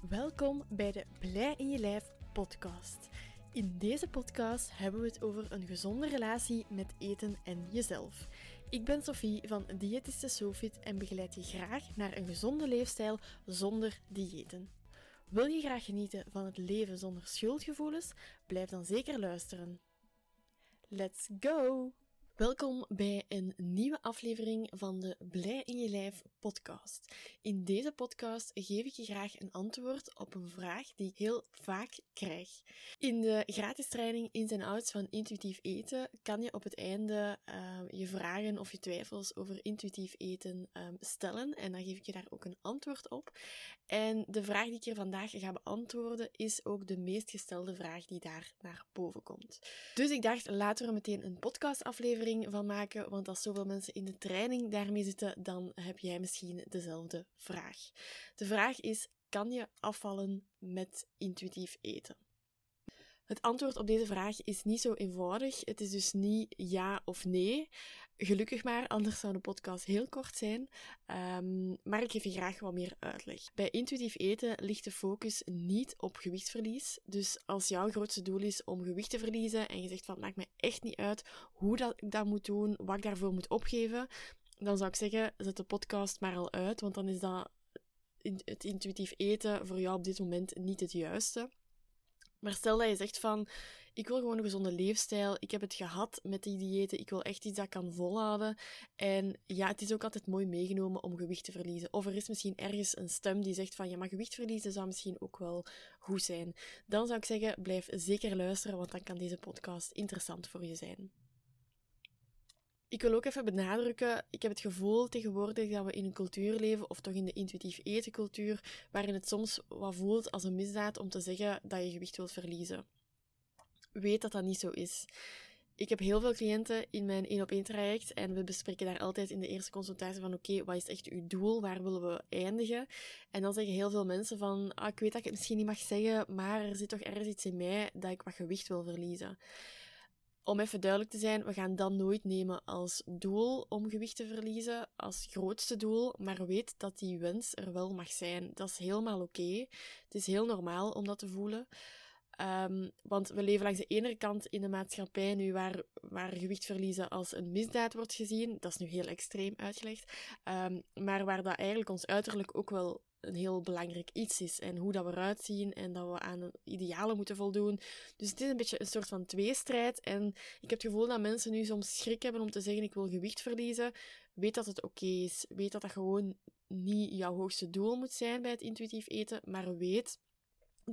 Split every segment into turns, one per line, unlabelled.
Welkom bij de Blij in je lijf podcast. In deze podcast hebben we het over een gezonde relatie met eten en jezelf. Ik ben Sophie van Diëtiste Sofit en begeleid je graag naar een gezonde leefstijl zonder diëten. Wil je graag genieten van het leven zonder schuldgevoelens? Blijf dan zeker luisteren. Let's go! Welkom bij een nieuwe aflevering van de Blij in je lijf podcast. In deze podcast geef ik je graag een antwoord op een vraag die ik heel vaak krijg. In de gratis training Ins en Outs van intuïtief eten kan je op het einde uh, je vragen of je twijfels over intuïtief eten um, stellen en dan geef ik je daar ook een antwoord op. En de vraag die ik hier vandaag ga beantwoorden is ook de meest gestelde vraag die daar naar boven komt. Dus ik dacht, laten we meteen een podcastaflevering van maken, want als zoveel mensen in de training daarmee zitten, dan heb jij misschien dezelfde vraag. De vraag is: kan je afvallen met intuïtief eten? Het antwoord op deze vraag is niet zo eenvoudig. Het is dus niet ja of nee. Gelukkig maar, anders zou de podcast heel kort zijn. Um, maar ik geef je graag wat meer uitleg. Bij intuïtief eten ligt de focus niet op gewichtsverlies. Dus als jouw grootste doel is om gewicht te verliezen en je zegt van het maakt me echt niet uit hoe dat ik dat moet doen, wat ik daarvoor moet opgeven, dan zou ik zeggen, zet de podcast maar al uit, want dan is dat het intuïtief eten voor jou op dit moment niet het juiste. Maar stel dat je zegt van, ik wil gewoon een gezonde leefstijl, ik heb het gehad met die diëten, ik wil echt iets dat kan volhouden. En ja, het is ook altijd mooi meegenomen om gewicht te verliezen. Of er is misschien ergens een stem die zegt van, ja, maar gewicht verliezen zou misschien ook wel goed zijn. Dan zou ik zeggen, blijf zeker luisteren, want dan kan deze podcast interessant voor je zijn. Ik wil ook even benadrukken, ik heb het gevoel tegenwoordig dat we in een cultuur leven, of toch in de intuïtief etencultuur, waarin het soms wat voelt als een misdaad om te zeggen dat je gewicht wilt verliezen. Weet dat dat niet zo is. Ik heb heel veel cliënten in mijn 1 op 1 traject en we bespreken daar altijd in de eerste consultatie van oké, wat is echt uw doel? Waar willen we eindigen? En dan zeggen heel veel mensen van ah, ik weet dat ik het misschien niet mag zeggen, maar er zit toch ergens iets in mij dat ik wat gewicht wil verliezen om even duidelijk te zijn, we gaan dat nooit nemen als doel om gewicht te verliezen, als grootste doel, maar weet dat die wens er wel mag zijn. Dat is helemaal oké. Het is heel normaal om dat te voelen. Um, want we leven langs de ene kant in een maatschappij nu waar, waar gewicht verliezen als een misdaad wordt gezien. Dat is nu heel extreem uitgelegd. Um, maar waar dat eigenlijk ons uiterlijk ook wel een heel belangrijk iets is. En hoe dat we eruit zien en dat we aan idealen moeten voldoen. Dus het is een beetje een soort van tweestrijd. En ik heb het gevoel dat mensen nu soms schrik hebben om te zeggen ik wil gewicht verliezen. Weet dat het oké is. Weet dat dat gewoon niet jouw hoogste doel moet zijn bij het intuïtief eten. Maar weet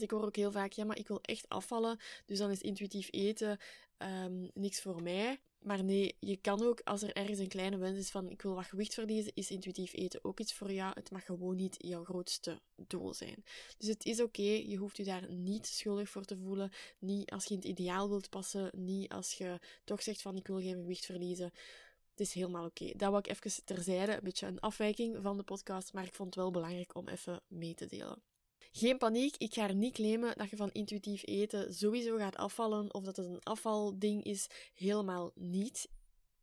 ik hoor ook heel vaak, ja, maar ik wil echt afvallen, dus dan is intuïtief eten um, niks voor mij. Maar nee, je kan ook, als er ergens een kleine wens is van ik wil wat gewicht verliezen, is intuïtief eten ook iets voor jou. Het mag gewoon niet jouw grootste doel zijn. Dus het is oké, je hoeft je daar niet schuldig voor te voelen. Niet als je in het ideaal wilt passen, niet als je toch zegt van ik wil geen gewicht verliezen. Het is helemaal oké. Dat wil ik even terzijde, een beetje een afwijking van de podcast, maar ik vond het wel belangrijk om even mee te delen. Geen paniek, ik ga er niet claimen dat je van intuïtief eten sowieso gaat afvallen of dat het een afvalding is. Helemaal niet.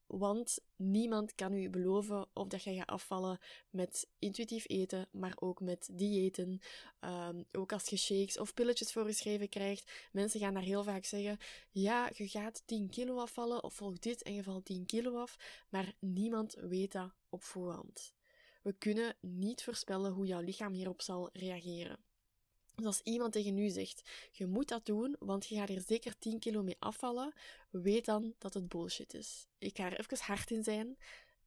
Want niemand kan u beloven of dat je gaat afvallen met intuïtief eten, maar ook met diëten. Um, ook als je shakes of pilletjes voorgeschreven krijgt. Mensen gaan daar heel vaak zeggen, ja, je gaat 10 kilo afvallen of volg dit en je valt 10 kilo af. Maar niemand weet dat op voorhand. We kunnen niet voorspellen hoe jouw lichaam hierop zal reageren. Dus als iemand tegen u zegt, je moet dat doen, want je gaat er zeker 10 kilo mee afvallen, weet dan dat het bullshit is. Ik ga er even hard in zijn.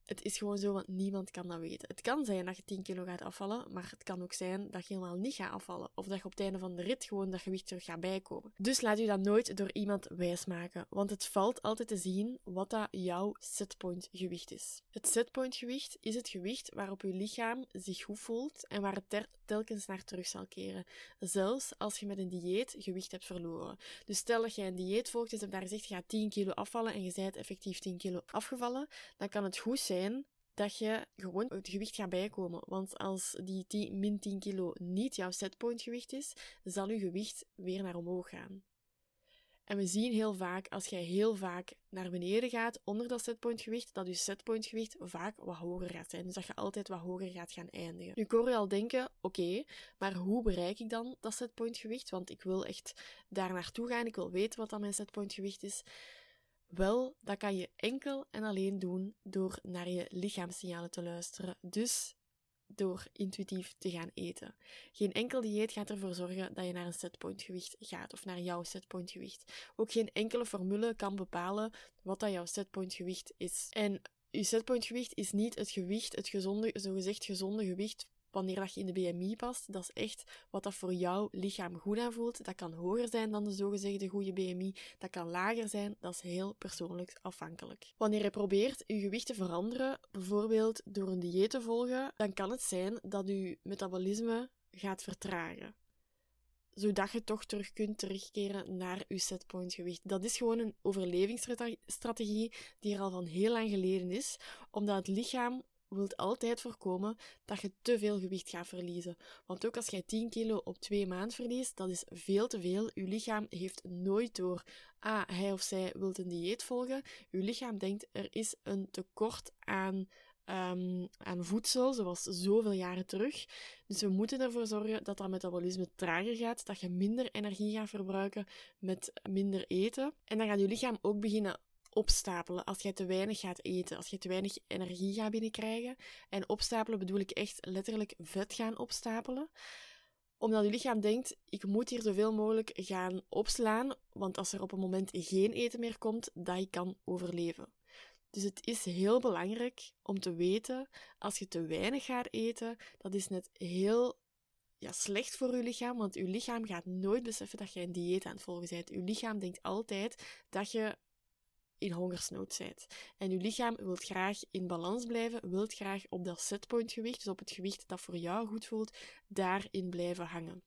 Het is gewoon zo, want niemand kan dat weten. Het kan zijn dat je 10 kilo gaat afvallen, maar het kan ook zijn dat je helemaal niet gaat afvallen. Of dat je op het einde van de rit gewoon dat gewicht terug gaat bijkomen. Dus laat u dat nooit door iemand wijsmaken, want het valt altijd te zien wat dat jouw setpoint gewicht is. Het setpoint gewicht is het gewicht waarop uw lichaam zich goed voelt en waar het telkens naar terug zal keren. Zelfs als je met een dieet gewicht hebt verloren. Dus stel dat je een dieet volgt en je daar gezegd, je gaat 10 kilo afvallen en je bent effectief 10 kilo afgevallen, dan kan het goed zijn dat je gewoon het gewicht gaat bijkomen. Want als die 10, min 10 kilo niet jouw setpoint gewicht is, zal je gewicht weer naar omhoog gaan. En we zien heel vaak, als jij heel vaak naar beneden gaat onder dat setpointgewicht, dat je setpointgewicht vaak wat hoger gaat zijn. Dus dat je altijd wat hoger gaat gaan eindigen. Nu, ik je al denken, oké, maar hoe bereik ik dan dat setpointgewicht? Want ik wil echt daar naartoe gaan, ik wil weten wat dan mijn setpointgewicht is. Wel, dat kan je enkel en alleen doen door naar je lichaamssignalen te luisteren. Dus door intuïtief te gaan eten. Geen enkel dieet gaat ervoor zorgen dat je naar een setpointgewicht gaat of naar jouw setpointgewicht. Ook geen enkele formule kan bepalen wat dat jouw setpointgewicht is. En je setpointgewicht is niet het gewicht, het gezonde, zogezegd gezonde gewicht wanneer dat je in de BMI past. Dat is echt wat dat voor jouw lichaam goed aanvoelt. Dat kan hoger zijn dan de zogezegde goede BMI. Dat kan lager zijn. Dat is heel persoonlijk afhankelijk. Wanneer je probeert je gewicht te veranderen, bijvoorbeeld door een dieet te volgen, dan kan het zijn dat je metabolisme gaat vertragen zodat je toch terug kunt terugkeren naar je setpoint gewicht. Dat is gewoon een overlevingsstrategie die er al van heel lang geleden is, omdat het lichaam wilt altijd voorkomen dat je te veel gewicht gaat verliezen. Want ook als jij 10 kilo op twee maanden verliest, dat is veel te veel. Je lichaam heeft nooit door, ah, hij of zij wilt een dieet volgen. Je lichaam denkt, er is een tekort aan um, aan voedsel, zoals zoveel jaren terug. Dus we moeten ervoor zorgen dat dat metabolisme trager gaat, dat je minder energie gaat verbruiken met minder eten. En dan gaat je lichaam ook beginnen opstapelen als jij te weinig gaat eten, als je te weinig energie gaat binnenkrijgen. En opstapelen bedoel ik echt letterlijk vet gaan opstapelen omdat je lichaam denkt, ik moet hier zoveel mogelijk gaan opslaan, want als er op een moment geen eten meer komt, dat ik kan overleven. Dus het is heel belangrijk om te weten, als je te weinig gaat eten, dat is net heel ja, slecht voor je lichaam, want je lichaam gaat nooit beseffen dat je een dieet aan het volgen bent. Je lichaam denkt altijd dat je in hongersnood bent. En je lichaam wil graag in balans blijven, wil graag op dat setpoint gewicht, dus op het gewicht dat voor jou goed voelt, daarin blijven hangen.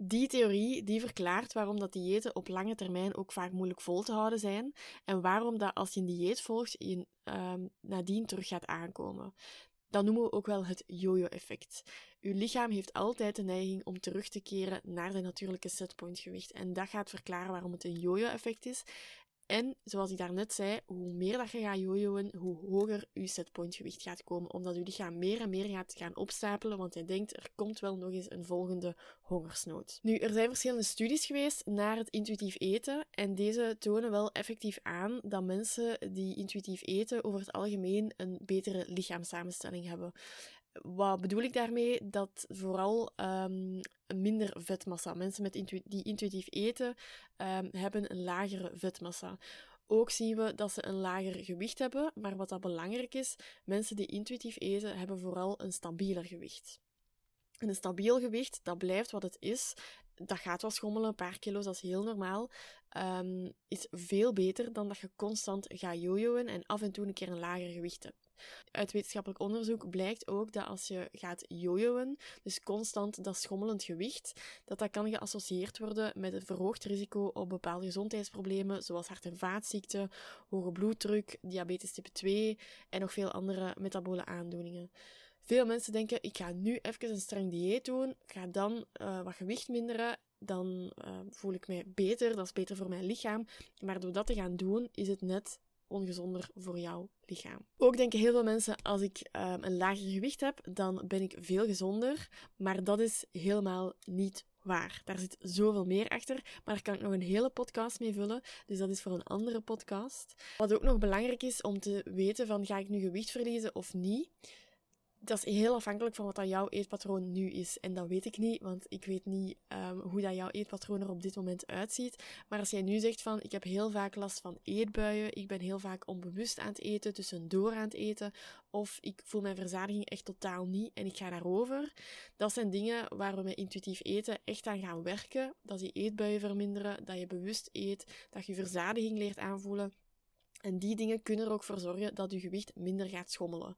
Die theorie die verklaart waarom dat diëten op lange termijn ook vaak moeilijk vol te houden zijn en waarom dat als je een dieet volgt, je uh, nadien terug gaat aankomen. Dat noemen we ook wel het yo-yo-effect. Uw lichaam heeft altijd de neiging om terug te keren naar de natuurlijke setpointgewicht. En dat gaat verklaren waarom het een yo-yo-effect is. En zoals ik daarnet zei, hoe meer dat je gaat jojoen, hoe hoger je setpointgewicht gaat komen. Omdat je lichaam meer en meer gaat gaan opstapelen, want hij denkt er komt wel nog eens een volgende hongersnood. Nu, er zijn verschillende studies geweest naar het intuïtief eten. En deze tonen wel effectief aan dat mensen die intuïtief eten over het algemeen een betere lichaamssamenstelling hebben. Wat bedoel ik daarmee? Dat vooral um, minder vetmassa. Mensen met die intuïtief eten um, hebben een lagere vetmassa. Ook zien we dat ze een lager gewicht hebben, maar wat dat belangrijk is, mensen die intuïtief eten hebben vooral een stabieler gewicht. En een stabiel gewicht, dat blijft wat het is. Dat gaat wel schommelen, een paar kilo's, dat is heel normaal. Um, is veel beter dan dat je constant gaat jojoen en af en toe een keer een lager gewicht hebt. Uit wetenschappelijk onderzoek blijkt ook dat als je gaat jojoen, dus constant dat schommelend gewicht, dat dat kan geassocieerd worden met een verhoogd risico op bepaalde gezondheidsproblemen, zoals hart- en vaatziekten, hoge bloeddruk, diabetes type 2 en nog veel andere metabole aandoeningen. Veel mensen denken, ik ga nu even een streng dieet doen, ga dan uh, wat gewicht minderen, dan uh, voel ik mij beter, dat is beter voor mijn lichaam. Maar door dat te gaan doen, is het net ongezonder voor jouw lichaam. Ook denken heel veel mensen, als ik um, een lager gewicht heb, dan ben ik veel gezonder. Maar dat is helemaal niet waar. Daar zit zoveel meer achter, maar daar kan ik nog een hele podcast mee vullen. Dus dat is voor een andere podcast. Wat ook nog belangrijk is om te weten van, ga ik nu gewicht verliezen of niet? Dat is heel afhankelijk van wat dat jouw eetpatroon nu is. En dat weet ik niet, want ik weet niet um, hoe dat jouw eetpatroon er op dit moment uitziet. Maar als jij nu zegt van, ik heb heel vaak last van eetbuien, ik ben heel vaak onbewust aan het eten, tussendoor aan het eten, of ik voel mijn verzadiging echt totaal niet en ik ga daarover. Dat zijn dingen waar we met intuïtief eten echt aan gaan werken. Dat je eetbuien verminderen, dat je bewust eet, dat je verzadiging leert aanvoelen. En die dingen kunnen er ook voor zorgen dat je gewicht minder gaat schommelen.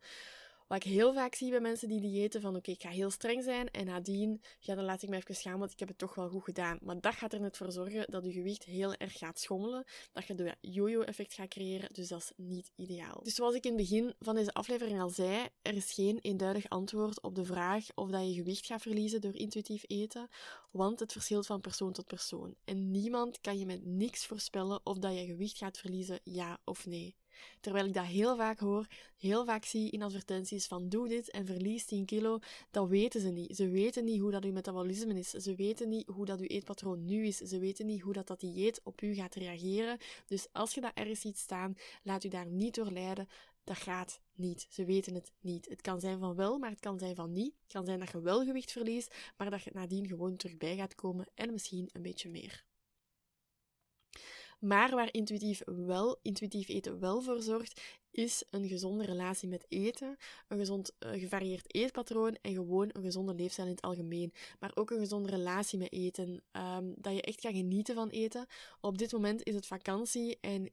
Wat ik heel vaak zie bij mensen die diëten, van oké, ik ga heel streng zijn en nadien, ja, dan laat ik me even gaan, want ik heb het toch wel goed gedaan. Maar dat gaat er net voor zorgen dat je gewicht heel erg gaat schommelen, dat je de yo-yo-effect gaat creëren, dus dat is niet ideaal. Dus zoals ik in het begin van deze aflevering al zei, er is geen eenduidig antwoord op de vraag of dat je gewicht gaat verliezen door intuïtief eten, want het verschilt van persoon tot persoon. En niemand kan je met niks voorspellen of dat je gewicht gaat verliezen, ja of nee. Terwijl ik dat heel vaak hoor, heel vaak zie in advertenties van doe dit en verlies 10 kilo, dat weten ze niet. Ze weten niet hoe dat uw metabolisme is. Ze weten niet hoe dat uw eetpatroon nu is. Ze weten niet hoe dat, dat dieet op u gaat reageren. Dus als je dat ergens ziet staan, laat u daar niet door leiden. Dat gaat niet. Ze weten het niet. Het kan zijn van wel, maar het kan zijn van niet. Het kan zijn dat je wel gewicht verliest, maar dat je nadien gewoon terug bij gaat komen en misschien een beetje meer. Maar waar intuïtief, wel, intuïtief eten wel voor zorgt, is een gezonde relatie met eten, een gezond uh, gevarieerd eetpatroon en gewoon een gezonde leefstijl in het algemeen. Maar ook een gezonde relatie met eten, um, dat je echt kan genieten van eten. Op dit moment is het vakantie en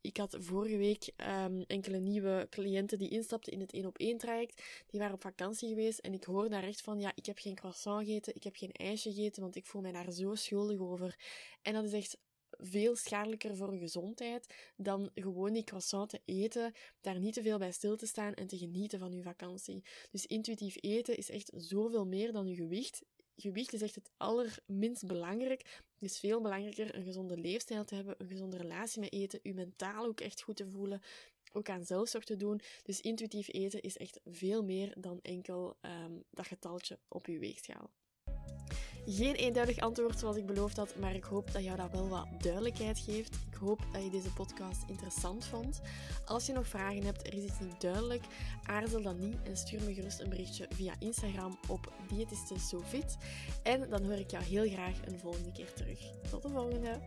ik had vorige week um, enkele nieuwe cliënten die instapten in het 1 op 1 traject. Die waren op vakantie geweest en ik hoor daar echt van, ja, ik heb geen croissant gegeten, ik heb geen ijsje gegeten, want ik voel mij daar zo schuldig over. En dat is echt veel schadelijker voor je gezondheid dan gewoon die croissant te eten, daar niet te veel bij stil te staan en te genieten van je vakantie. Dus intuïtief eten is echt zoveel meer dan je gewicht. Gewicht is echt het allerminst belangrijk. Het is veel belangrijker een gezonde leefstijl te hebben, een gezonde relatie met eten, je mentaal ook echt goed te voelen, ook aan zelfzorg te doen. Dus intuïtief eten is echt veel meer dan enkel um, dat getaltje op je weegschaal. Geen eenduidig antwoord zoals ik beloofd had, maar ik hoop dat jou dat wel wat duidelijkheid geeft. Ik hoop dat je deze podcast interessant vond. Als je nog vragen hebt, er is iets niet duidelijk, aarzel dan niet en stuur me gerust een berichtje via Instagram op diëtiste En dan hoor ik jou heel graag een volgende keer terug. Tot de volgende!